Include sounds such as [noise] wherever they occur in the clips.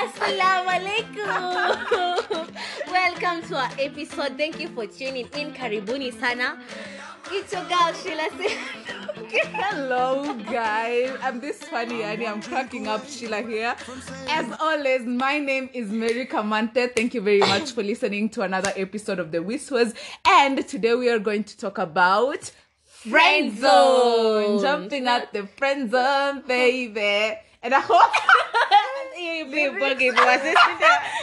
Assalamu alaikum. Welcome to our episode. Thank you for tuning in. Karibuni sana. It's your girl Sheila. Hello, guys. I'm this funny, Annie. I'm cracking up Sheila here. As always, my name is Mary Kamante. Thank you very much for listening to another episode of The Whispers. And today we are going to talk about friend zone. Jumping at the friend zone, baby. And I hope. [laughs]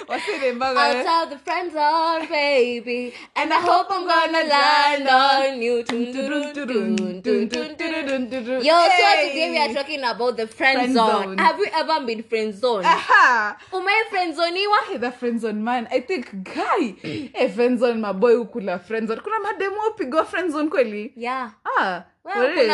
What's it in I'll tell the friends on, baby, and I hope I'm gonna land on you. Yo, so today we are talking about the friend, Friend zone. zone. Have you ever been friend zone? Aha! Ume friend zoniwa? Hey, the friend zone man i think guy hey, friend zone maboy ukula friend zone kuna mademo upigwa friend zone kweli Yeah. ah,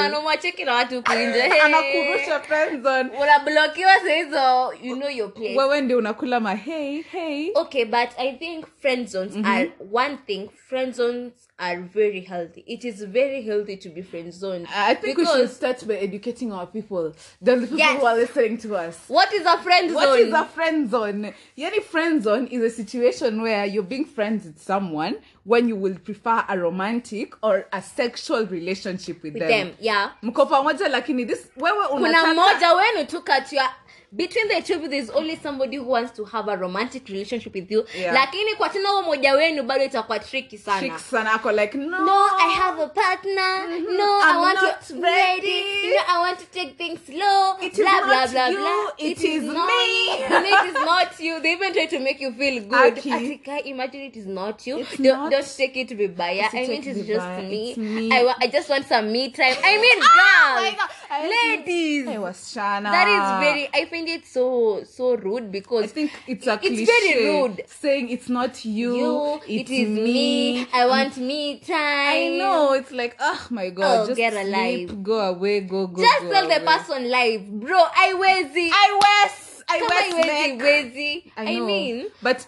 nomwacheki na watu kuinje anakurusha friend zone. Unablokiwa sahizo you know your place. Wewe ndio unakula ma hey hey. Okay but i think friend zones are one thing. Friend zones are very healthy. It is very healthy to be friend zoned i think we should start by educating our people the people Yes. who are listening to us. What is a friend zone? What is a friend zone? Yani friend zone is a situation where you're being friends with someone when you will prefer a romantic or a sexual relationship with, with them. yeah. Mko pamoja lakini this wewe kuna unataka mmoja wenu tu kati ya between the two of you there's only somebody who wants to have a romantic relationship with you Yeah. lakini kwa tena huo moja wenu bado itakuwa tricky sana chick sana ako like no no i have a partner no i want not to ready. ready you know i want to take things slow It is blah blah not blah you, blah it is not, me. and [laughs] it is not you they even try to make you feel good Aki. Atika, imagine it is not you It's don't, not. don't take it biased i mean it it is just me. It's me. I, wa- I just want some me time i mean Oh my girls God. I- was Shana. that is very i find it so so rude because I think it's a it's very rude. saying it's not you, you it's it is me, i I'm- want me time I know it's like oh my god Oh, just get sleep, alive. go away go go just go tell the person live bro i wezi I wes I kama wes iwezi neck. wezi I i mean but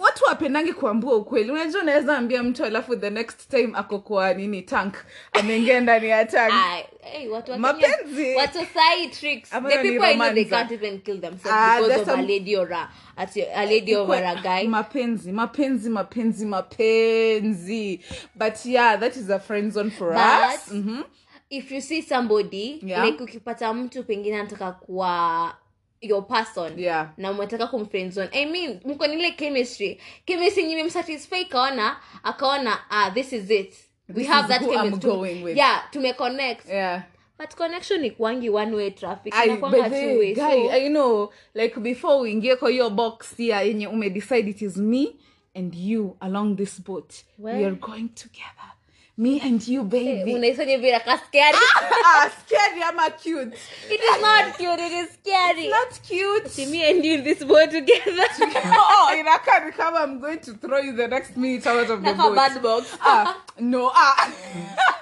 watu wapendangi kuambua ukweli. Unajua unaweza ambia mtu alafu the next time ako kwa nini tank ameingia ndani ya tank. Hey, watu Mapenzi. Watu sai tricks. The people i know they can't even kill themselves Ah, because there's of a lady or a, at a lady over a guy. Mapenzi mapenzi mapenzi mapenzi. But yeah that is a friend zone for But- us. Mhm. if you see somebody Yeah. like ukipata mtu pengine anataka kuwa your person. Yeah. Na umetaka kumfriendzone i mean mko nile chemistry. Chemistry yenye imemsatisfy kaona akaona ah this is it. We This have that chemistry. yeah tumeconnect. Yeah. But connection ni kwangi one way traffic. I, two way guy, so I know like before uingie kwa hiyo box ya yenye umedecide it is me and you along this boat. We are going together me and you baby. Unaisanya vile ka scary. Ah, scary ama cute? It is not cute it is scary. Not cute. See me and you in this boat together. [laughs] Oh inakaa ni kama i'm going to throw you the next minute out of the boat. bad box. Ah, no ah.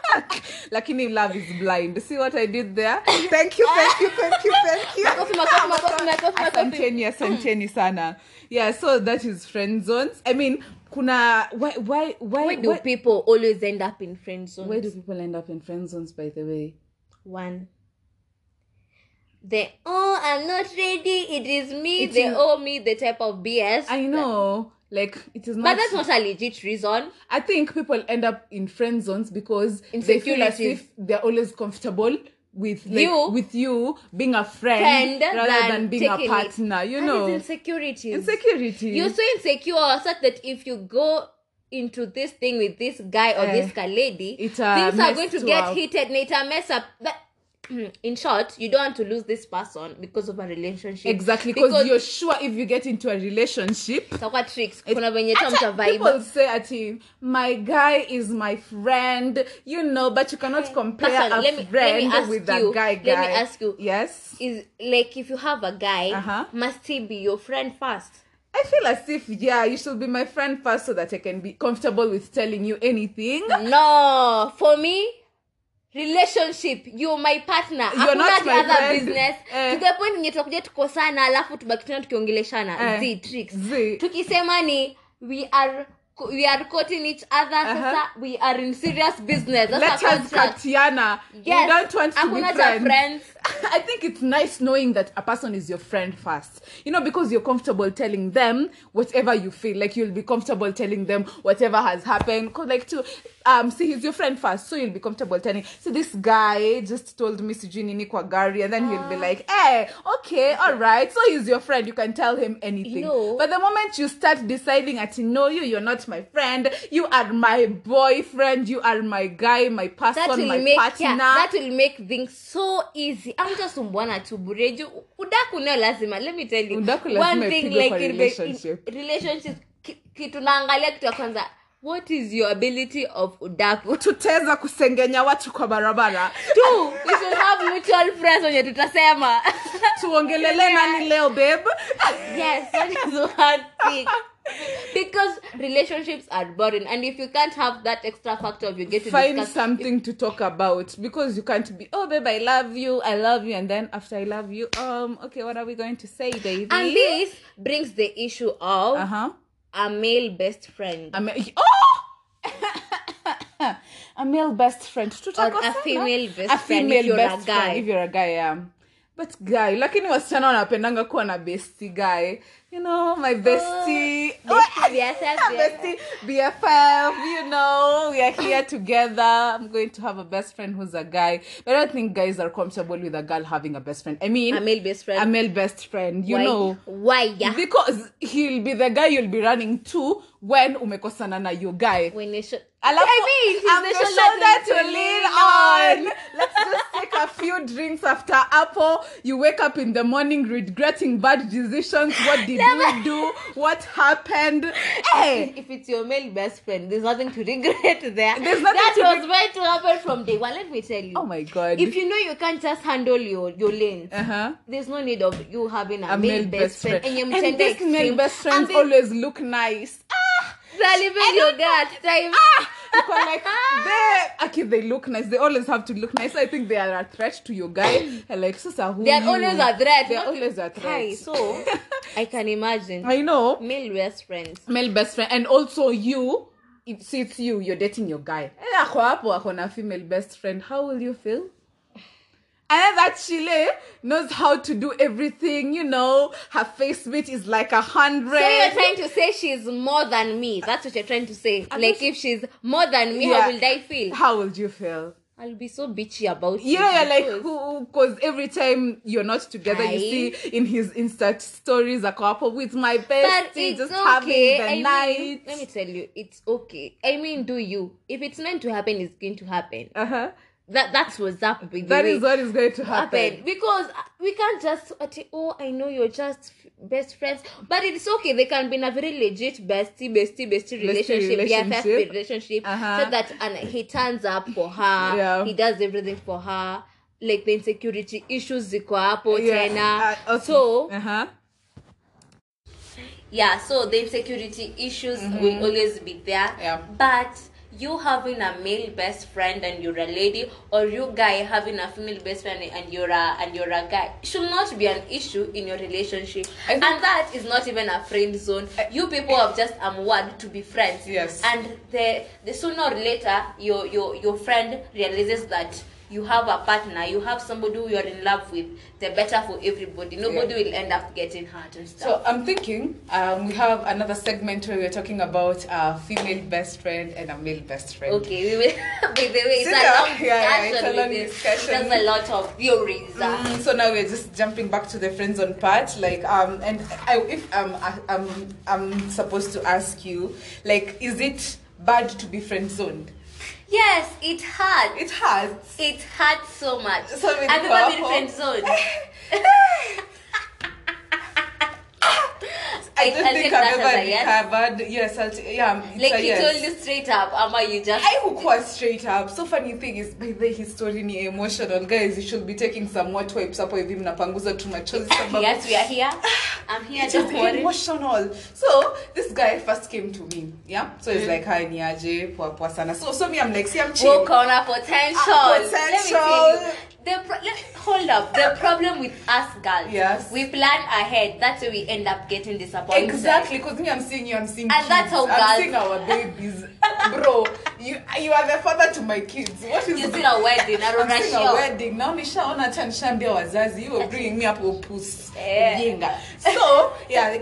[laughs] lakini love is blind. See what i did there? Thank you thank you thank you thank you. [laughs] Makofi. asanteni asanteni sana. Yeah so that is friend zones. I mean kuna why why why why do why, people always end up in friend zones? Why do people end up in friend zones by the way? One. The oh i'm not ready. It is me. It's they in, owe me the type of bs i know. Like it is not but that's not a legit reason. I think people end up in friend zones because they feel as if they're always comfortable with like, You. with you being a friend, friend rather than, than being a taking it. partner. You And know, it's insecurities insecurity. you're so insecure such that if you go into this thing with this guy or Eh, this girl lady uh, things are going to to get up. heated later mess up that [clears throat] in short you don't want to lose this person because of a relationship exactly because you're sure if you get into a relationship. itakuwa tricks kuna venye tu Acha- People say ati my guy is my friend, you know, but you cannot compare Person, a let me- let me friend with you, a guy. guy. let me ask you. Yes, is like if you have a guy Uh-huh. must he be your friend first I feel as if yeah, you should be my friend first so that I can be comfortable with telling you anything. no for me relationship you my partner You're Hakuna not other friend. business Eh. to the point yenye tutakuja tukosana alafu tubaki tena tukiongeleshana Eh. z tricks Z. tukisema ni we are we are quoting each other sasa we are in serious business That's Let us contract. katiana. Yes. We don't want to be friends. friends [laughs] I think it's nice knowing that a person is your friend first. You know, because you're comfortable telling them whatever you feel. Like you'll be comfortable telling them whatever has happened. 'Cause, like to um see he's your friend first, so you'll be comfortable telling. So this guy just told me sijui nini kwa gari, and then he'll be like, "Hey, okay, all right." So he's your friend. You can tell him anything. No. But the moment you start deciding that no, you, you're not my friend. You are my boyfriend. You are my guy, my person, that will my make partner. yeah, that will make things so easy amtasumbuana tu bure. Juu udaku nayo lazima let me tell you. Udaku lazima one thing ipigwe like kwa in, relationship. in relationships ki- kitu ya kwanza what is your ability of udaku? [laughs] Tutaweza kusengenya watu kwa barabara. Two we should have mutual friends wenye tutasema. Tuongelele nani leo babe? [laughs] Yes that is one thing because relationships are boring and if you can't have that extra factor of you get to find discuss something to talk about because you can't be oh babe i love you i love you and then after i love you um okay what are we going to say baby? And this brings the issue of uh-huh. a male best friend. A ma- oh! [laughs] A male best friend. To Tutakosana. Or a female best a friend female if you're a guy. friend if you're a guy yeah. But guy lakini wasichana wanapendanga kuwa na bestie guy you know my uh, bestie [laughs] Bestie, BFF, bestie bff you know we are here [laughs] together. I'm going to have a best friend who's a guy but i don't think guys are comfortable with a girl having a best friend. I mean a male best friend. a male best friend you why, know. Why? Yeah. Because he'll be the guy you'll be running to when umekosana na your guy. When they should Alafu, I mean, I'm the shoulder to lean on. [laughs] Let's just take a few drinks after Apple. You wake up in the morning regretting bad decisions. What did you do? What happened? Hey, if it's your male best friend, there's nothing to regret there. There's nothing that to was reg- meant to happen from day one. Let me tell you. oh my god. if you know you can't just handle your your lanes, uh-huh. there's no need of you having a, A male, best friend. And, you and pretend these male best friends And always look nice. Really made your at time. Because like they okay, they look nice. They always have to look nice. I think they are a threat to your guy. Like sister, who They are always a threat. They're always a threat. Hi, so I can imagine I know. male best friends. male best friend and also you it suits you you're dating your guy Eh, ako hapo ako na female best friend how will you feel and that chile knows how to do everything you know her face bit is like a hundred So you're trying to say she's more than me. That's what you're trying to say. I'm like if she's more than me, Yeah. how will I feel? how would you feel I'll be so bitchy about you it. yeah, you're like because- who because every time you're not together, you see in his Insta stories a couple with my bestie just okay. having the I mean, night. let me tell you, it's okay. I mean, do you? If it's meant to happen, it's going to happen. uh-huh. That that's what's up with the That is what is going to happen. happen because we can't just oh I know you're just best friends but it's okay they can be in a very legit bestie bestie bestie relationship, relationship. BFF relationship Uh-huh. so that and he turns up for her Yeah. he does everything for her like the insecurity issues ziko hapo Yeah, tena uh, okay. so uh-huh. yeah so the insecurity issues will always be there Mm-hmm. Yeah. but you having a male best friend and you're a lady or you guy having a female best friend and you're a and you're a guy should not be an issue in your relationship. And that is not even a friend zone. You people have just um word to be friends. Yes. and the the sooner or later your your your friend realizes that you have a partner you have somebody who you're in love with the better for everybody nobody will end up getting hurt and stuff So I'm thinking um, we have another segment where we're talking about a female best friend and a male best friend. Okay, we will. By the way, it's a long Yeah, yeah, discussion. it's a long discussion. There's a lot of theories. Mm, so now we're just jumping back to the friends on part, like um, and I, if um, I, I'm I'm supposed to ask you, like, is it bad to be friend zoned? Yes, it hurts. It hurts. It hurts so much. So I've never been friend zoned. I don't think I've ever a yes. recovered. Yes, I'll yeah, it's Like he yes. told you straight up, Ama, you just. I who quite straight up. So funny thing is, by the his story ni emotional. Guys, you should be taking some what wipes up with him napanguza tu machozi sababu- [laughs] yes, we are here. I'm here. It is Don't worry. emotional. So this guy first came to me, yeah. So he's like, "Hi, niaje, poa poa sana." So so me, I'm like, "See, I'm chill." Work on a potential. Ah, Let me potential. The pro- let, hold up. The problem with us girls, Yes. we plan ahead. That's why we end up getting disappointed. Exactly, because me, I'm seeing you, I'm seeing And kids. that's how I'm girls- seeing our babies. Bro, you you are the father to my kids. What is You see a wedding, i don't know a wedding. Now nishaona hata nishaambia wazazi you were bringing me up opus. Eh. Ujinga. So, yeah,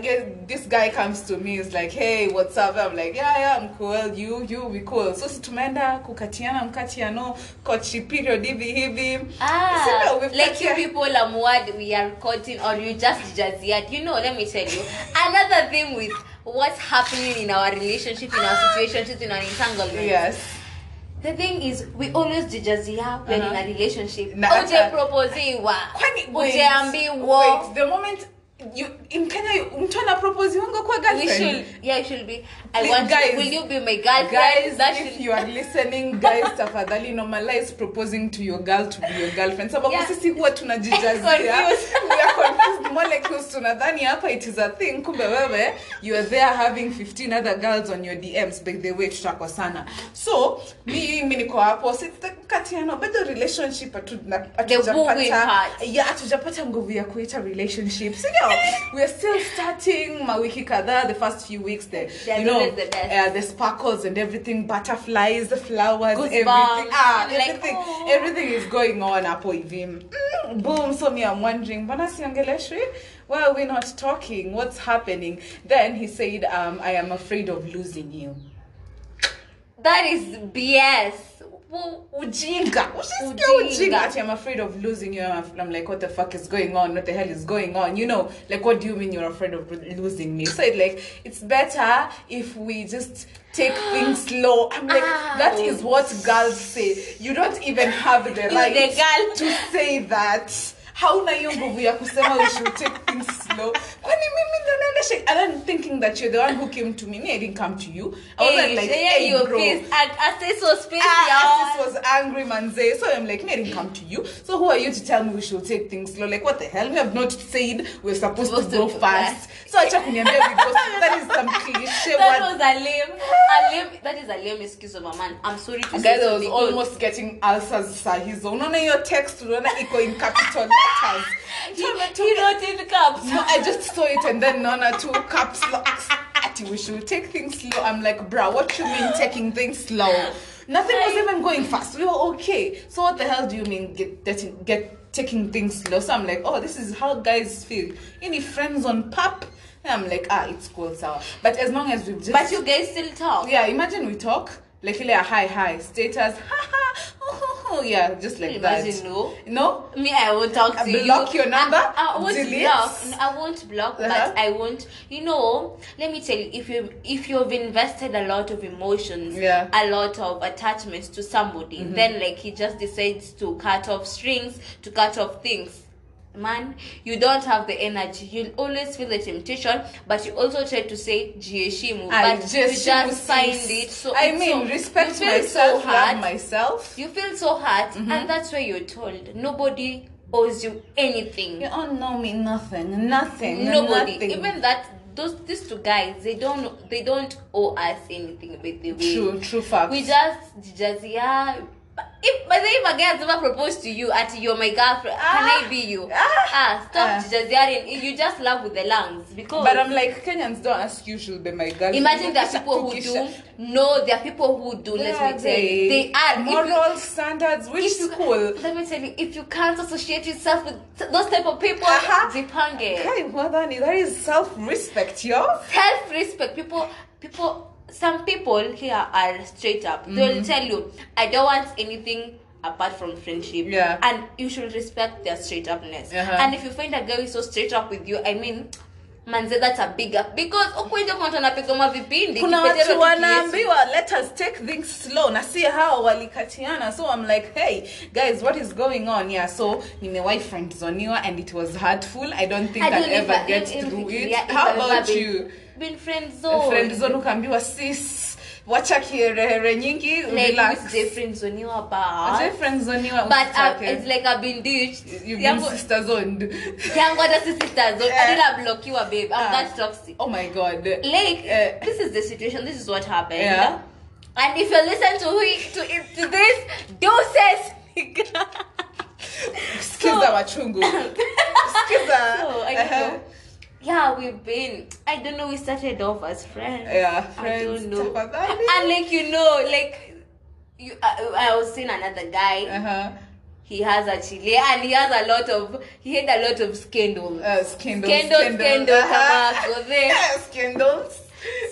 this guy comes to me is like, "Hey, what's up?" I'm like, "Yeah, yeah, I'm cool. You, you we cool." So si tumeenda kukatiana mkatiano kochi period hivi hivi. Ah, Sindio? We've like you people are what we are cutting or you just jazziat. You know, let me tell you. [laughs] Another thing with what's happening in our relationship, in our situationship, in our entanglement. Yes. The thing is, we always jijazia when Uh-huh. in a relationship. Na Uje hata- proposiwa. Kwani wait, Ujeambiwa. wait, the moment you in Kenya you- mtu anapropose wangu kwa We girlfriend. should, yeah, it should be. I Please, want guys, you, will you be my girlfriend? Guys, that if should you are listening, guys, [laughs] tafadhali normalize proposing to your girl to be your girlfriend. Sababu Yeah. sisi huwa tunajijazia. [laughs] [laughs] We are confused molecules. Tunadhani hapa it is a thing. Kumbe wewe, you are there having 15 other girls on your DMs. By the way, tutakosana. So, mi mi niko hapo. Sitakatiano, bado relationship atu hatujapata. Yeah, hatujapata nguvu ya kuita relationship. Sindio? We are still starting mawiki kadhaa, the first few weeks there. They're you know, the uh, the sparkles and everything, butterflies, the flowers, Goosebumps. everything. Ah, Like, everything, oh. everything is going on hapo hivi. Mm, boom. So me, I'm wondering, siongeleshwi? Why are we not talking? What's happening? Then he said, um, I am afraid of losing you. that is BS. Well, Ujinga. Ujinga. ujinga. Ati I'm afraid of losing you. I'm I'm like, what the fuck is going on? What the hell is going on? You know, like, what do you mean you're afraid of losing me? So it like, it's better if we just take [gasps] things slow. I'm like, that is what girls say. You don't even have the right the girl. to say that. Hauna hiyo nguvu ya kusema we should take things slow kwani mimi ndo naenda shake and then thinking that you're the one who came to me me i didn't come to you i wasn't Hey, like hey you're bro pissed. I, I say so space, Ah, y'all. was angry, manze. So I'm like, me, I didn't come to you. So who are you to tell me we should take things slow? Like, what the hell? We have not said we're supposed, Supposed to to go go fast. So acha kuniambia we go. [laughs] That is some cliche That word. was a lame, a lame. That is a lame excuse of a man. I'm sorry to say I so was almost getting ulcers saa hizo. Unaona hiyo text, unaona iko in capital [laughs] letters. he, he wrote in caps. No, I just saw it and then naona two caps locks. Ati, we should take things slow. I'm like, bruh, what you mean taking things slow? Nothing was even going fast. We were okay. So what the hell do you mean get getting get taking things slow? So I'm like, oh, this is how guys feel. Any friends on pap? And I'm like, ah, it's cool, sour. But as long as we've just But you guys still talk. yeah, imagine we talk like a hi hi status, [laughs] Ha ha. oh, yeah, just like Imagine that. no. No, Me, I won't talk to Uh, you. block your number? I, I won't Delete? block. I won't block, Uh-huh. but I won't. You know, let me tell you, if you if you've invested a lot of emotions, Yeah. Mm-hmm. a lot of attachments to somebody, then like he just decides to cut off strings, to cut off things. Man, you don't have the energy. You'll always feel the temptation, but you also try to say "jiheshimu," but just, you just find it so. I mean, so, respect you feel myself, so hurt. myself. You feel so hurt, Mm-hmm. and that's why you're told nobody owes you anything. You all know me nothing, nothing, Nobody, nothing. even that those these two guys, they don't they don't owe us anything. By the way, true, true facts. we just jijazia. If but then if a guy has ever proposed to you at you're my girlfriend, can Ah. I be you? Ah. Ah, stop Ah. You just love with the lungs because. but I'm like Kenyans don't ask you should be my girlfriend. Imagine there are people who do. No, there are people who do. Let me tell you, they are. If you- moral standards. Which you, school? Let me tell you, if you can't associate yourself with those type of people, Uh-huh. zipange. Kai Wadani, that is self-respect, yo. Self-respect. People, people. Some people here are straight up. Mm-hmm. They'll tell you, "I don't want anything." Apart from friendship, Yeah. and you should respect their straight upness. Uh-huh. And if you find a guy who is so straight up with you, I mean, manze, that's a big up because ukwenda mtu anapigoma vipindi kuna watu wanaambiwa let us take things slow na si hao walikatiana so i'm like hey guys what is going on yeah so nimewahi friendzoniwa and it was hurtful i don't think I don't i'll ever- get through it yeah, how about you Been friend zone. friendzone ukaambiwa sis wacha kiherehere nyingi Like relax which day friend zone you Wacha about? friendzoniwa But uh, usitake. it's like I've been ditched. you've been Yangu sister zoned yangu hata si sister zone. Eh. I didn't block you, babe. I'm Ah. that toxic. oh my god Like Eh. this is the situation. This is what happened. Yeah. And if you listen to who to to this, doses. Excuse So- sikiza machungu [laughs] sikiza So, I don't know. Yeah, we've been. I don't know. We started off as friends. Yeah, friends. I don't know. [laughs] And like you know, like you, I, I was seeing another guy. uh-huh. He has actually, and he has a lot of. He had a lot of scandals. uh, scandals Scandals, scandals, uh-huh. tabacco, [laughs] there. scandals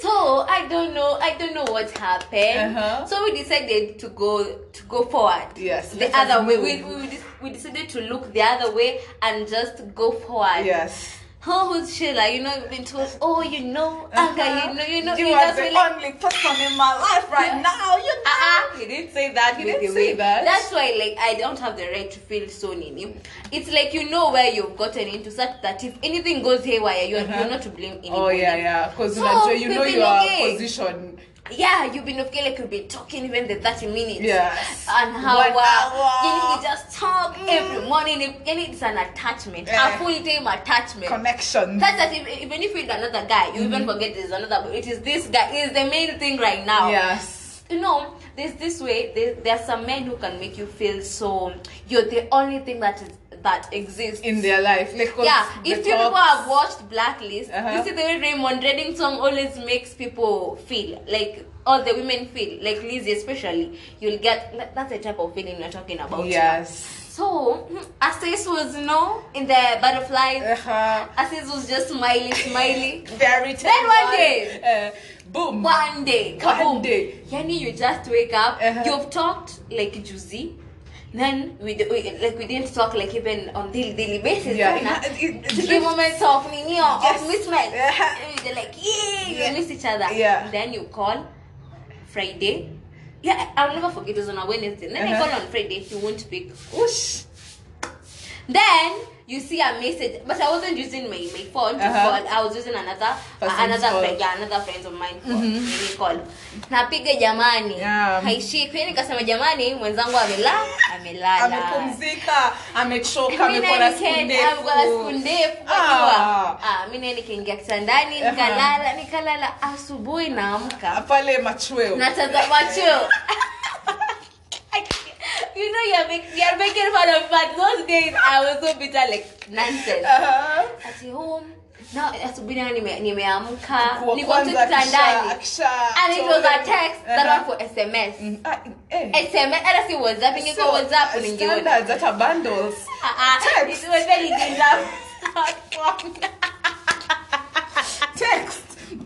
So I don't know. I don't know what happened. Uh-huh. So we decided to go to go forward. Yes, the other way. We, we we decided to look the other way and just go forward. yes who's Sheila? You know, you've been told, oh, you know, Uh-huh. Anka, you know, you know, you you are the like, only person in my life right [laughs] now you know uh-uh, he didn't say that. He didn't say that. That's why, like, I don't have the right to feel so nini. It's like you know where you've gotten into, such that if anything goes haywire, you're, Uh-huh. you're not to blame anybody. oh yeah yeah because So, you know your position Yeah, you've been okay, like you've been talking even the 30 minutes. Yes. And how One uh, hour. you, just talk mm. every morning. If, and it's an attachment, Yeah. a eh. full time attachment. connection That's that if, even if you're another guy, you even mm-hmm. forget there's another. It is this guy. It is the main thing right now. yes You know, there's this way. There, there are some men who can make you feel so you're the only thing that is that exists. in their life like yeah, if you people talks- have watched Blacklist, Uh-huh. you see the way Raymond Reddington always makes people feel like all the women feel like Lizzie especially. You'll get that's the type of feeling we're talking about. yes So [laughs] Assis was no in the butterflies. uh-huh. Assis was just smiling, smiling. [laughs] very Then one day, uh, boom one day, kaboom. One day. Yani you just wake up. Uh-huh. You've talked like juicy. Then we, we like we didn't talk like even on daily daily basis. Yeah, sana. it- it- Three moments of nini of Yes. mismatch. Uh-huh. And They're like, yeah, Yeah. miss each other. Yeah. Then you call Friday. Yeah, I'll never forget. It was on a Wednesday. Then I Uh-huh. call on Friday. He won't pick. Whoosh. Then you see a message, but I wasn't using my, my phone to Uh-huh. call. I was using another Person's another friend, yeah, another friend of mine call. Nili call. Napiga jamani. Yeah. Haishiki. Yaani nikasema jamani mwenzangu amela amelala. amepumzika amechoka Mimi amekuwa siku naye amekuwa siku ndefu Ah. Ah, mimi nikaingia kitandani nikalala nikalala asubuhi naamka. pale machweo natazama [laughs] you know you're, make, you're making fun of but those days I was so bitter like nonsense Uh-huh. At home na asubuhi nayo nimeamka niko tu kitandani and it was a text that Aha. one for SMS Mm, ah, eh. SMS hata si WhatsApp ingeko So, WhatsApp uh, ningeona hata bundles uh, text. it was very enough [laughs] text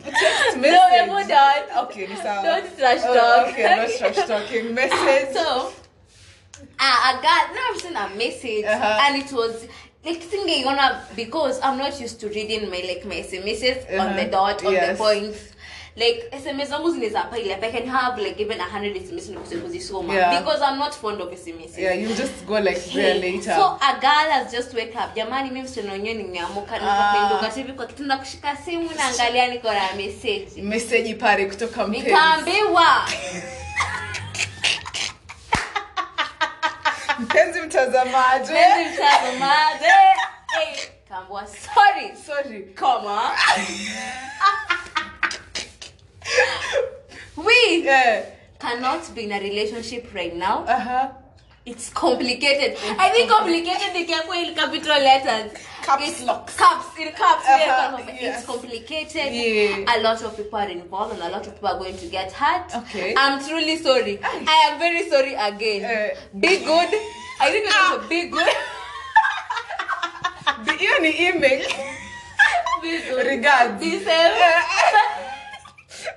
text message No, we're done. okay so. Don't trash Oh, talk. okay no trash talking [laughs] message so uh, I got now I've seen a message Uh-huh. and it was like gonna because I'm not used to reading my like my SMSs uh-huh. on the Uh-huh. dot on yes. the points. Like SMS zangu zinaweza pile up. I can have like even a hundred SMS nikose kuzisoma Yeah. because I'm not fond of SMS. yeah you just go like there later So a girl has just wake up. Jamani mimi msichana wenyewe nimeamuka Ah. nikapinduka hivi kwa kitanda kushika simu naangalia niko na message. message pale kutoka mpenzi Nikaambiwa [laughs] mpenzi mtazamaji mtazamaji. Sorry. sorry Comma. [laughs] we yeah cannot be in a relationship right now. uh-huh It's complicated. I think complicated ikiwekwa in capital letters. Caps locks. Caps in caps. Uh-huh, yeah, yes. It's complicated. Yeah. A lot of people are involved and a lot of people are going to get hurt. Okay. I'm truly sorry. I am very sorry again. Uh, be good. I think it's uh, be good. Di- hiyo ni email Be good. regards Be safe.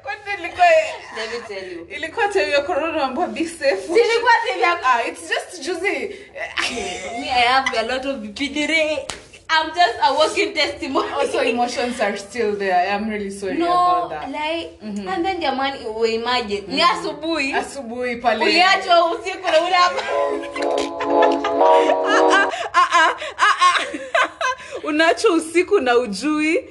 Kwani ilikuwa Let me tell you. ilikuwa time ya corona ambao be safe. Silikuwa sivya ah it's just juicy Me, I have a lot of bidire. I'm just a walking testimony. also emotions are still there. I'm really sorry no, about that. like, and then jamani, we imagine ni asubuhi. Asubuhi pale. Uliachwa usiku na ule unacho usiku na ujui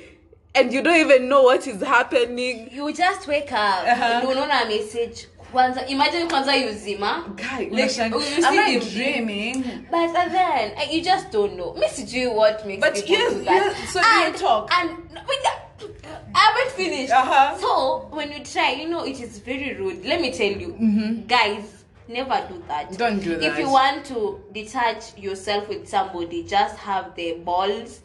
and you don't even know what is happening. You just wake up. Uh-huh. unaona message. Kwanza imagine kwanza yuzima Guy, Like, unashanga- you see I the- dreaming? But uh, then uh, you just don't know. Me sijui what makes But people yes, do that? yes, so do you talk? and we I haven't finished. Uh-huh. so when you try you know it is very rude. Let me tell you. Guys never do that. Don't do that if you want to detach yourself with somebody just have the balls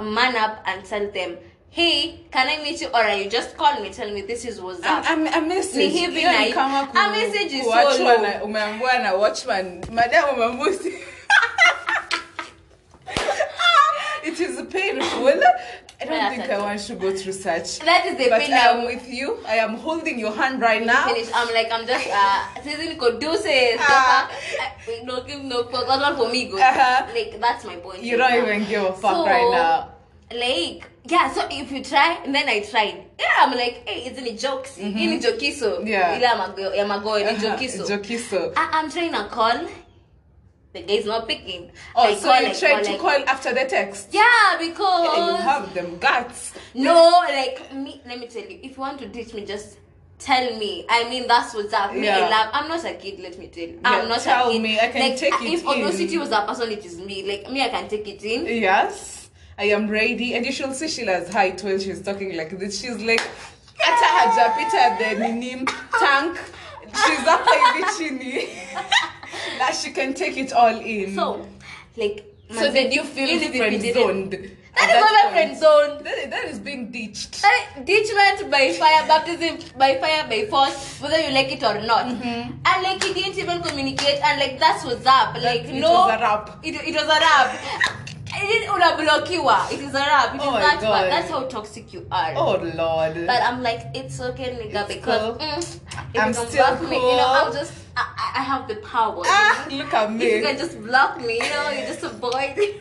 man up and tell them hey can i meet you or are you just call me tell me this is what's up A- a- a message. Ni hivi na hivi. A message is so low. umeambiwa na watchman madam [laughs] it is painful i don't Yeah, think i that's- want to go through such that is the but pain i am with you i am holding your hand right now finish. I'm like, I'm just uh season conducive. Ah. no, give no fuck. That's not for me, go. Uh-huh. Like that's my point. you right don't now. even give a fuck So, right now Like, yeah. So if you try, and then I tried. Yeah, I'm like, hey, it's in a jokes. In a jokiso. Mm-hmm. Yeah. Ile mago- ya mago, in a jokiso. jokiso I- I'm trying to call. The guy's not picking. oh I so call, you I tried to I call after the text Yeah, because Yeah, you have them guts no, like me. Let me tell you, if you want to ditch me, just tell me. I mean, that's what's up. Yeah. love. I'm not a kid. Let me tell you, Yeah, I'm not tell a kid. me, I can like, take it in. If Odosity was a person, it is me. Like me, I can take it in. Yes, I am ready. And you should see Sheila's height when she's talking like this. She's like, hata hajapita the nini tank. She's up like chini. [laughs] that she can take it all in. So, like, so man, did you feel even if you friend zoned? That is not a friend zone. That, that is being ditched. That- Ditchment by fire, baptism by fire, by force, whether you like it or not. Mm-hmm. And like he didn't even communicate, and like that's what's up. Like it no, was a rap. It, it was a rap. It unablokiwa. It is a rap. It is Oh my that God. bad. That's how toxic you are. Oh Lord. But I'm like, it's okay, nigga, It's because cool. mm, if I'm you can still block me, you know. I'm just, I, I have the power. ah, you look at If you can just block me, you know, you're just avoid. boy. [laughs]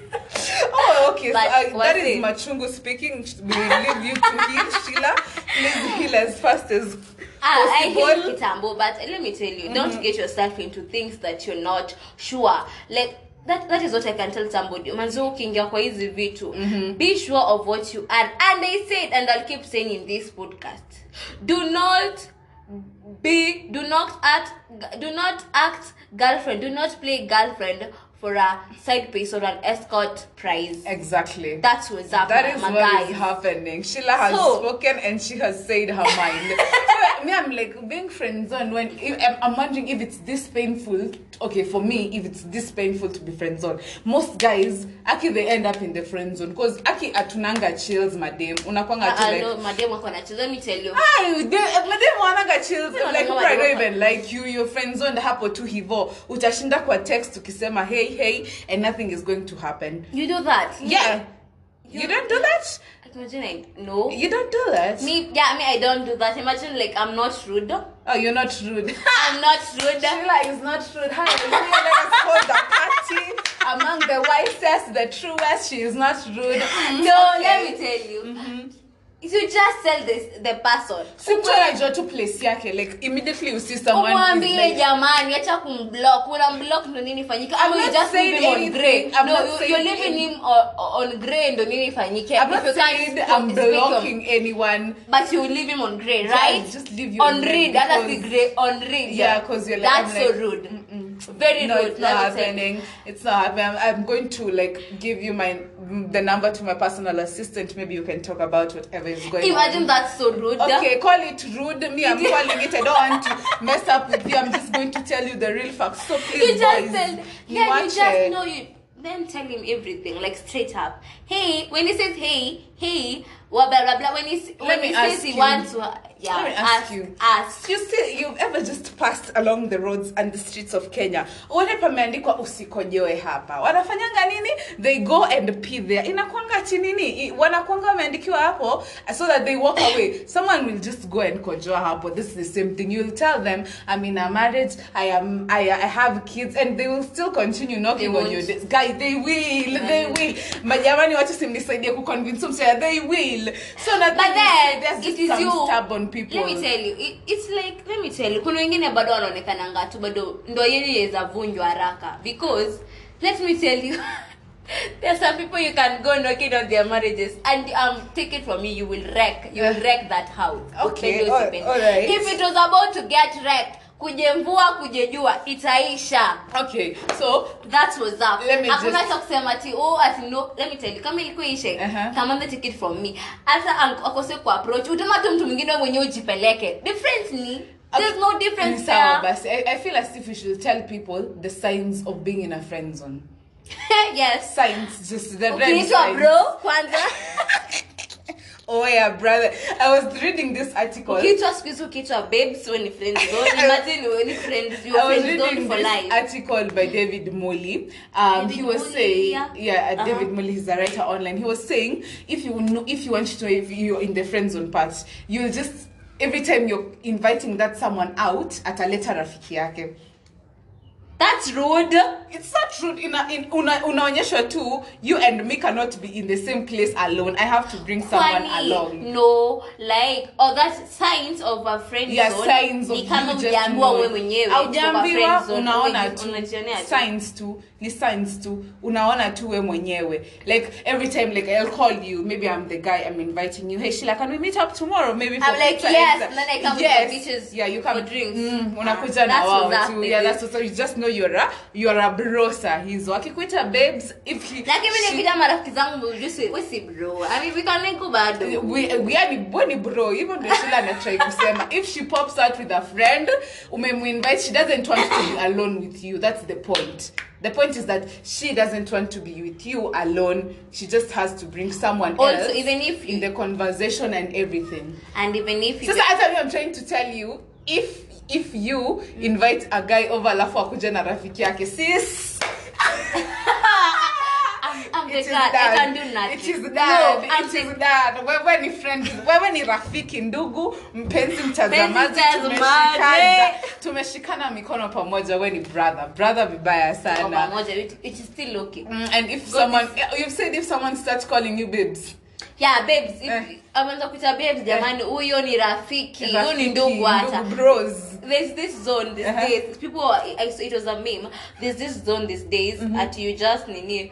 Oh, okay. But so, uh, that is it? Machungu speaking. We leave you to heal, [laughs] Sheila. Please heal as fast as Ah, I hate Kitambo, but let me tell you, Mm-hmm. don't get yourself into things that you're not sure. Like that, that is what I can tell somebody. Manzo ukiingia kwa hizi vitu. Mm-hmm. Be sure of what you are. And I said, and I'll keep saying in this podcast, do not be, do not act, do not act girlfriend. Do not play girlfriend for a side piece or an escort prize. Exactly. That's what's up, That is my what guys. is happening. Sheila has So- spoken and she has said her mind. [laughs] so, me, I'm like being friend zone when if, I'm, I'm wondering if it's this painful. Okay, for me, if it's this painful to be friend zone, most guys aki they end up in the friend zone because aki atunanga chills, madam. Unakwanga ah, tu Ah, like. no, madam wako na let me tell you. Hi, they- eh, madam wanaga chills No, like no, I don't even like you your friend zone hapo tu hivo utashinda kwa text ukisema hey hey and nothing is going to happen You do that. yeah you, You- don't do that Imagine I no. you don't do that Me, yeah, me, I don't do that. Imagine like I'm not rude. oh you're not rude [laughs] I'm not rude. Sheila is not rude. Hi, let us hold the party among the wisest, the truest. She is not rude. [laughs] No, Okay. let me tell you. If you just tell this the person. Si tu place yake like immediately you see someone umwambie jamani acha kumblock una block ndo nini fanyike I'm not just saying leave him on gray I'm no you, you're leaving him on, on gray ndo nini fanyike I'm If not you saying I'm blocking him, anyone. but you leave him on gray right? Yeah, just leave you on read that's the gray on read. Yeah, yeah 'cause you're like- that's I'm so like, rude very no, rude it's not let me tell you. happening. It's not happening. I'm, I'm going to like give you my the number to my personal assistant. Maybe you can talk about whatever is going on. imagine that's so rude Okay, call it rude. Me, I'm [laughs] calling it. I don't want to mess up with you. I'm just going to tell you the real facts. So please, you just boys, tell you yeah you just it. know you then tell him everything like straight up hey when he says hey hey blah blah blah, blah when he when he says he you. wants to yeah Let me ask you. ask You see, you've ever just passed along the roads and the streets of Kenya. Uone pameandikwa usikojoe hapa. Wanafanyanga nini? They go and pee there. Inakwanga chini nini, Wanakwanga wameandikiwa hapo so that they walk away. [coughs] Someone will just go and kojoa hapo. This is the same thing. You'll tell them, I'm in a marriage, I am I, I have kids and they will still continue knocking on your. Guy, they will. They will. Majamani wacha simnisaidie kuconvince msaya. They will. So that but then there's it is you stubborn people. let me tell you it, it's like let me tell you kuna wengine bado wanaonekananga tu bado ndo yeye yeza vunjwa haraka because let me tell you [laughs] There's some people you can go knocking on their marriages and um take it from me you will wreck you will wreck that house Okay, all- alright. if it was about to get wrecked kuje mvua kuje jua itaisha. Okay, so that was that Let me hakuna just- cha kusema ti oh ati no let me tell you kama ilikuwa ishe Uh-huh. kama the ticket from me. Hata akose ku approach utama tu mtu mwingine mwenyewe ujipeleke. Difference ni. There's no difference there basi. I, I feel as if we should tell people the signs of being in a friend zone. [laughs] yes. Signs, just the red ukiitwa signs. bro kwanza [laughs] Oh yeah, brother. I was reading this article. ukiitwa siku hizi ukiitwa babes we ni friend zone imagine we ni friends you I are was friend zone reading for life article by David Molly. Um, David he was Molly, saying, yeah. yeah, uh, Uh-huh. David Molly, he's a writer online. He was saying, if you know, if you want to know if you're in the friend zone part, you'll just every time you're inviting that someone out, ataleta rafiki yake. that's rude It's not rude. Ina, in, una, unaonyeshwa tu, you and me cannot be in the same place alone. I have to bring someone Kwani, along. no like or that signs of a friend Yeah, zone signs of ni kama hujaambiwa knowing. mwenyewe zone, unaona tu signs tu ni signs tu unaona tu wewe mwenyewe like every time like i'll call you maybe i'm the guy i'm inviting you hey sheila can we meet up tomorrow maybe for I'm like, pizza yes, and- then I come yes. to the beaches yeah you come for drinks. mm, Ah, unakuja na wao too yeah that's what, so you just know you're a you're a brosa. Hizo akikuita babes. If he lakini she- nikija marafiki zangu jusi we si bro? I mean, we can link bado we, we yani boni bro. Hivyo ndio shila anatrai kusema if she pops out with a friend umemuinvite she doesn't want to be alone with you. That's the point. The point is that she doesn't want to be with you alone. She just has to bring someone Also, else even if you- in the conversation and everything. And even if you sasa hata i'm trying to tell you if if you invite a guy over alafu akuja na rafiki yake sis. Wewe ni friend, wewe ni rafiki, ndugu, mpenzi mtazamaji, tumeshikana, tumeshikana mikono pamoja. Wewe ni brother, brother vibaya sana. pamoja, it, it is still okay. Mm, and if God someone, you've said if someone starts calling you babes, yeah babes if Eh. ameanza kuita babes jamani huyo ni rafiki huyo ni ndugu hata bros. there's this zone these Uh-huh. days people I it was a meme there's this zone these days at you just nini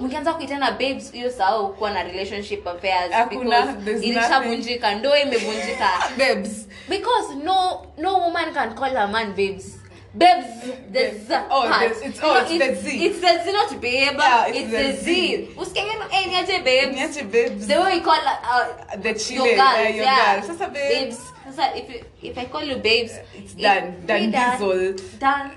mkianza kuitana babes hiyo sahau kuwa na relationship affairs because ilishavunjika ndoa imevunjika [laughs] Babes. because no no woman can call her man babes babes the z Oh, part. it's- You oh, know, it's the Z. it's the z not babe Yeah, it's it's the the Z. z usikengeno eh niache babes Niache babes. the way we call uh, The your chile, girls, uh, your yeah. girl. Sasa babes. Sasa if if I call you babes, It's it- done. Done diesel. Done.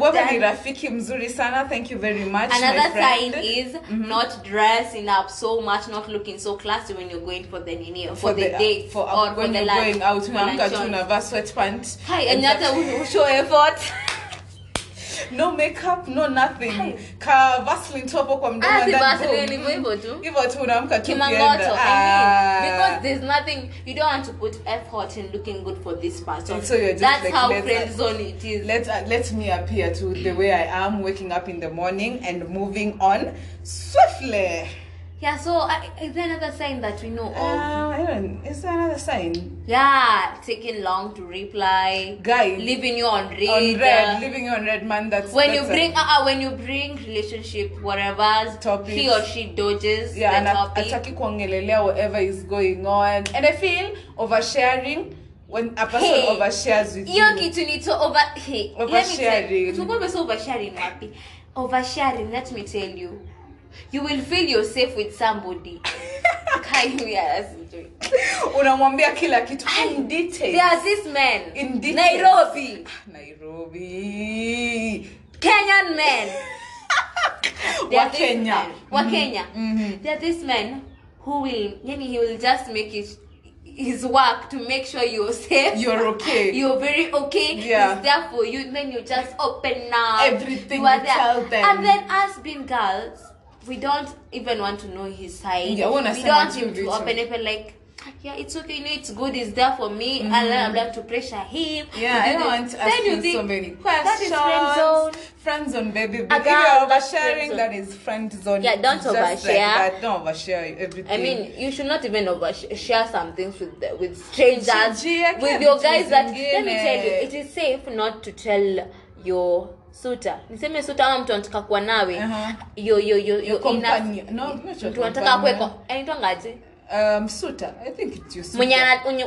Wewe ni rafiki mzuri sana thank you very much Another sign is mm-hmm. not dressing up so much, not looking so classy when you're going for the nini, for, the, uh, date for, uh, or when for you're lunch. going out for unaamka tu unavaa sweatpant Hi, and hata effort. No makeup no nothing Hi. ka vaseline tu hapo kwa mdomo Ah, and Vaseline, boom. hivyo tu. hivyo tu unaamka tu Kimangoto. I mean, Ah. because there's nothing you don't want to put effort in looking good for this person. So you're just That's like, how friend zone it is. let uh, let me appear to the way I am waking up in the morning and moving on swiftly yeah, so uh, is there another sign that we know of? uh, is there another sign Yeah, taking long to reply. Guy. leaving you on read. on red uh, living on red man that's when you that's a- bring uh, uh, when you bring relationship whatever Topics. he or she dodges yeah and topic. ataki kuongelelea whatever is going on and i feel oversharing when a person Hey, overshares with hiyo you kitu ni to over hey, Oversharing. tulikuwa tumesema oversharing wapi oversharing let me tell you you will feel yourself with somebody [laughs] unamwambia kila kitu in detail there's this man In details. nairobi nairobi kenyan men [laughs] There wa are these kenya men- wa Kenya. Mhm. There are these men who will, yani he will just make it his work to make sure you're safe. You're okay. You're very okay. Yeah. He's there for you. Then you just open up. Everything are you there. tell them. And then us being girls, we don't even want to know his side. Yeah, we don't want him to open up and like. Yeah, it's okay. You know, it's good. It's there for me, and then I'm left to pressure him. Mm-hmm. Yeah, I do don't want to ask you think so many questions. That is friend zone. Friend zone, baby. A But if you're oversharing, that is friend zone. Yeah, don't Just like overshare. that. Don't overshare everything. I mean, you should not even overshare some things with the, with strangers, with your guys. That let me tell you, it is safe not to tell your suitor. Niseme suitor ama mtu anataka kuwa nawe. Uh-huh. Yo yo yo Your yo companion. No, not your mtu anataka kuwe companion. Ngaje? um i think it's your mwenye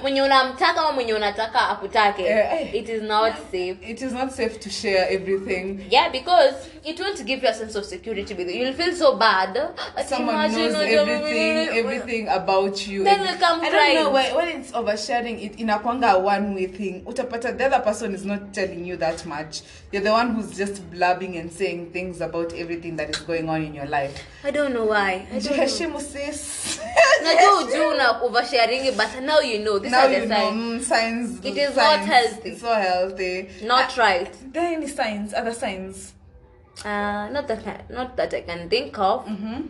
mwenye- unamtaka au mwenye unataka akutake eh. it is not safe. It is not safe to share everything. Yeah because it won't give you a sense of security with you'll feel so bad. Someone knows everything everything about you Then And come i don't know when, when it's oversharing it inakwanga a one way thing. Utapata the other person is not telling you that much. You're the one who's just blabbing and saying things about everything that is going on in your life. I don't know why. I don't know. sis ujuu na oversharing but now you know. These now are you the know. signs. Mm, signs It is signs. not healthy. it's so healthy. Not right. There Are any signs other signs? Uh not that I, not that i can think of. Mm-hmm.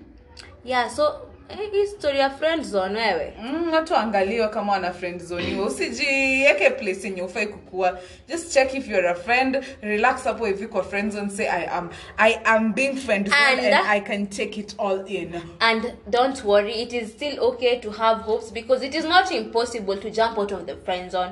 yeah so hii story ya friend zone wewe. Mm, watu waangaliwe kama wana friend zoniwe usijieke place yenye ufai kukua. Just check if you're a friend. Relax hapo hivi kwa friend zone say i am i am being friend zone And- and, i can take it all in. And don't worry it is still okay to have hopes because it is not impossible to jump out of the friend zone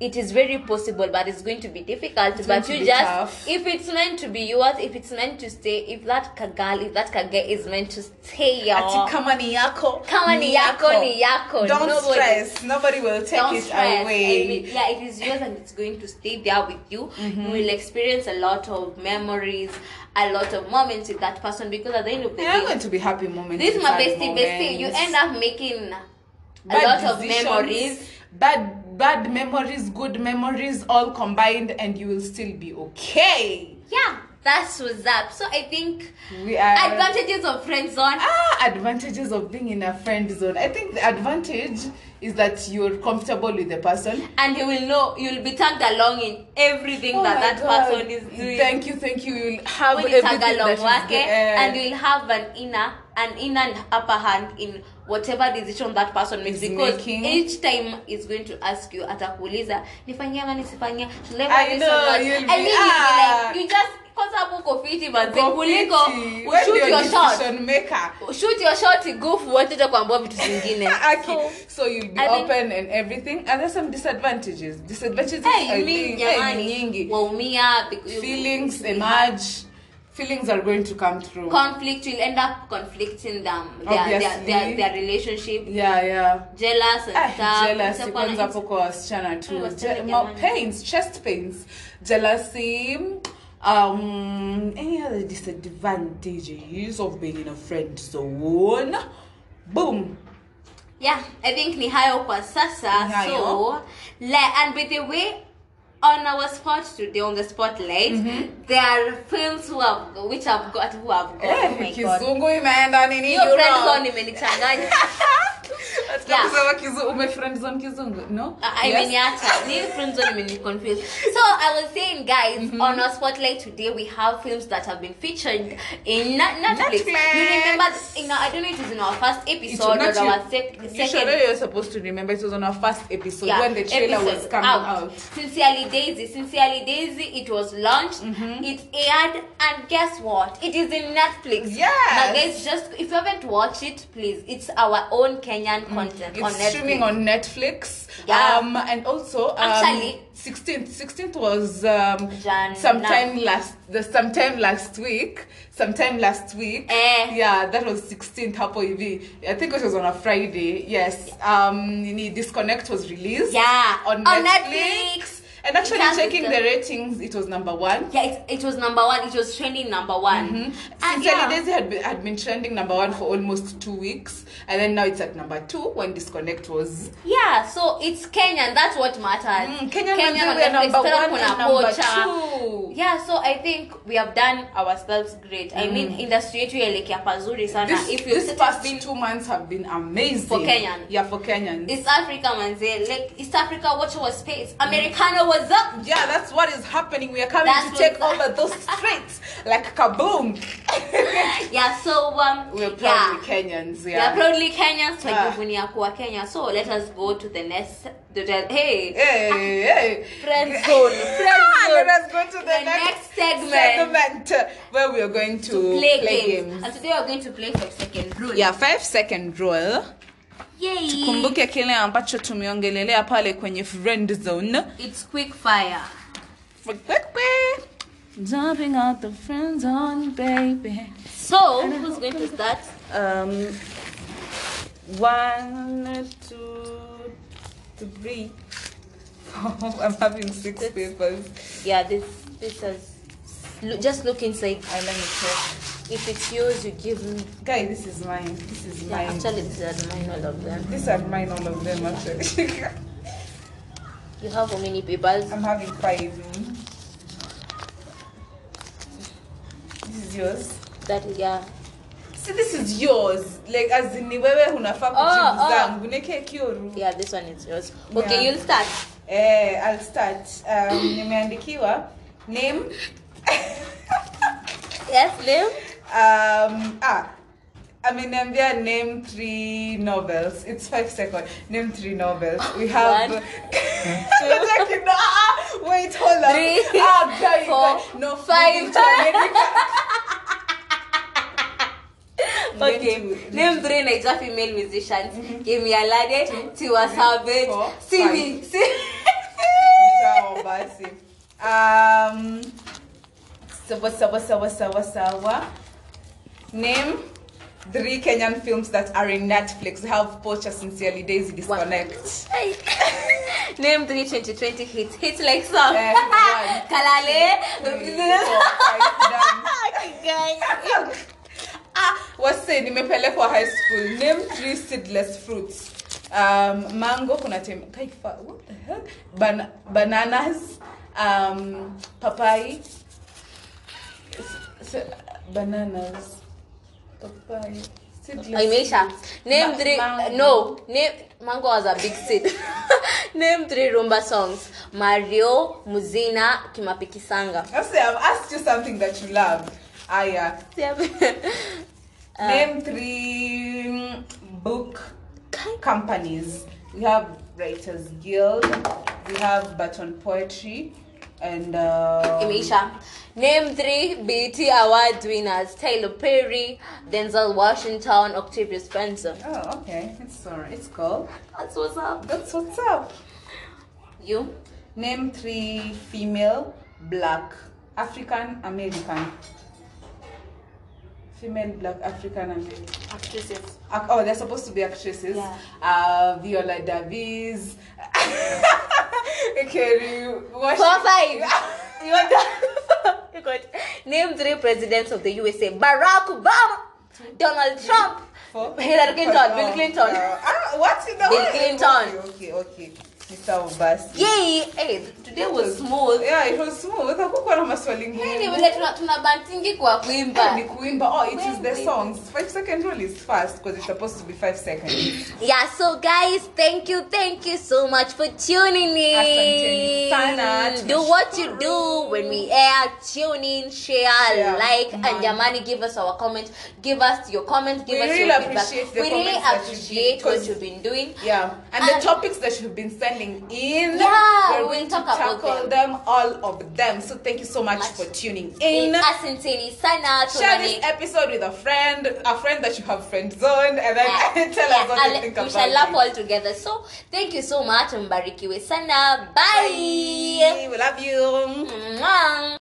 it is very possible but it's going to be difficult It's but you just tough. if it's meant to be yours if it's meant to stay if that kagal if that kage is meant to stay ati kama ni yako Kama ni yako, ni yako. don't Nobody- stress nobody will take it stress. away I mean, yeah, it is yours and it's going to stay there with you. Mm-hmm. You will experience a lot of memories, a lot of moments with that person because at the end of the day, There are going to be happy moments this is my bestie, bestie. You end up making a Bad lot of memories. bad bad memories good memories all combined and you will still be okay Yeah, that's what's up. So I think we are advantages of friend zone. ah advantages of being in a friend zone i think the advantage is that you're comfortable with the person And you will know you'll be tagged along in everything Oh that that God. person is doing. thank you thank you you'll have when you tag everything along that there. and you'll have an inner an inner upper hand in whatever decision that person makes because making. each time is going to ask you atakuuliza nifanyie ama nisifanyie should I buy this or know, not?" you'll and be, ah. you'll be ah. like you just kwa sababu uko fiti manze kuliko shoot your shot maker shoot your shot goofu wateja kuambia vitu zingine [laughs] okay. so so you'll be I open think- and everything and there's some disadvantages disadvantages hey, I mi think hey, nyingi waumia feelings emerge feelings are going to come through. Conflict will end up conflicting them. Their, their, Obviously. their, their relationship. Yeah yeah. Jealous and Ah, stuff. Jealousy. kwanza hapo kwa wasichana tu Mm, Je- pains chest pains jealousy. Um any other disadvantages? Of being in a friend zone. Boom. Yeah i think ni hayo kwa sasa Ni hayo. so le, and by the way on our spot today on the spotlight there are films who have which have got who have got. Oh eh, my god. Kizungu imeenda nini hiyo friend zone imenichanganya [laughs] Yeah. kusema kizu- ume friend zone kizungu no I Yes? imeniacha ni friend zone imeni confused so i was saying guys mhm. on our spotlight today we have films that have been featured in Na- netflix, Netflix. you remember in our, i don't know if it was in our first episode or our you- sec- you second sure you're supposed to remember it was on our first episode when the trailer episode was coming out, Sincerely Daisy, Sincerely Daisy, it was launched, mm-hmm. it aired, and guess what? It is in Netflix. yeah Now, guys, just if you haven't watched it, please, it's our own Kenyan content it's on Netflix. streaming on netflix Yeah. um and also um, Actually- 16th 16th was um Jan- sometime last the sometime last week sometime last week Eh. yeah that was 16th hapo hivi i think it was on a friday yes um nini disconnect was released Yeah, on, on netflix. Netflix. And actually checking the uh, ratings it was number one Yeah, it, it was number one. It was trending number one. Mm-hmm. Sincerely yeah. Daisy had been, had been trending number one for almost two weeks, and then now it's at number two when Disconnect was. Yeah, so it's Kenyan. That's what matters. Mm, Kenyan Kenyan on Netflix. number one kuna number two. yeah so i think we have done ourselves great Mm. i mean industry yetu yaelekea pazuri sana This, if you this past two months have been amazing For Kenyan. Yeah, for Kenyans. It's africa manze like east africa watch our space americano was up yeah, that's what is happening. We are coming That's to take what's- over those [laughs] streets like kaboom. [laughs] yeah so um We're proudly yeah Kenyans. we are Yeah. proudly kenyans Yeah. twajivunia kuwa kenya so let us go to the next the, hey Hey, ah, hey. friend [laughs] zone friend ah, zone Let us go to the, The next, next segment. segment, where we are going to, play, games. and today we are going to play five second rule Yeah, five second rule. Yay. kumbuke kile ambacho tumeongelelea pale kwenye friend zone it's quick fire jumping out the friend zone baby so who's going to start um One, two, three. four. [laughs] I'm having six papers. Yeah, this this is. Look, just look inside. I let me check. If it's yours, you give me. Guy, this is mine. This is Yeah, mine. actually, these are mine, all of them. These are mine, all of them actually. [laughs] You have how many papers? I'm having five. This is yours. That yeah. See, this is yours. Like as in wewe unafaa Oh, kujibu oh. zangu. Neke kioru. Yeah, this one is yours. Okay, Yeah. you'll start. Eh, I'll start. Um, [coughs] nimeandikiwa name Yes, Lim. Um ah ameniambia name three novels it's five second name three novels we have One. Check it out. wait hold on Three, ah, guy, four, guys, no five. Okay, Name two. three Niger female musicians. Give me a Alade, Tiwa Savage, Simi. basi um sawa sawa sawa sawa sawa name three kenyan films that are in netflix we have pocha sincerely daisy disconnect [laughs] Name three 2020 hits. Hits like song. One. [laughs] Kalale. Three, four, five, done. [laughs] Okay, guys. ah wase nimepelekwa high school name three seedless fruits um, mango kuna tem kaifa what the hell Ban- bananas um, papai S- s- bananas papai seedless Imeisha. Name Ma- three. mango. no. Name. Mango was a big seed. [laughs] name three rumba songs. Mario, Muzina, Kimapiki Sanga. I say I've asked you something that you love. Aya. [laughs] Uh, Name three mm, book companies. We have Writers Guild. We have Baton Poetry, and uh. Name three BET Award winners: Tyler Perry, Denzel Washington, Octavia Spencer. Oh, okay. It's alright. It's cool. That's what's up. That's what's up. You? Name three female black African American. Female black African American. Actresses. Oh, they're supposed to be actresses. Yeah. Uh, Viola Davis. [laughs] Kerry Four five. [laughs] you want that? you got name three presidents of the USA: Barack Obama, Donald Trump, Four. Hillary Clinton, Bill Oh, Clinton. uh, ah, what in the Bill? Clinton. Okay, okay, okay. Mr. Obasi. Yay! Hey, today was smooth. Yeah, it was smooth. Hakukuwa na maswali ngumu. Hey, ni vile tuna tuna bantingi kwa Eh, kuimba. ni kuimba. Oh, it is the songs. Five second rule is fast because it's supposed to be five seconds. Yeah, so guys, thank you, thank you so much for tuning in. Sana, Do what you do when we air, tune in, share, Yeah. like, Mhm. and Jamani, give us our comment. Give us your comment. Give We us really your feedback. we really comments you appreciate give, what you've been doing. Yeah, and, And- the topics that you've been sending in, Yeah, we're we'll talk tackle them. them. all of them. So thank you so much, Much. for tuning in. Asanteni sana. Share this episode with a friend, a friend that you have friend zoned, and then Yeah. [laughs] tell Yeah, us what and you think we about shall laugh all together. So, thank you so much. Mbarikiwe sana. Bye. We love you. Mwah.